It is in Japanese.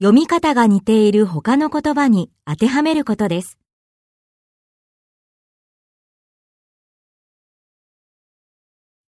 読み方が似ている他の言葉に当てはめることです。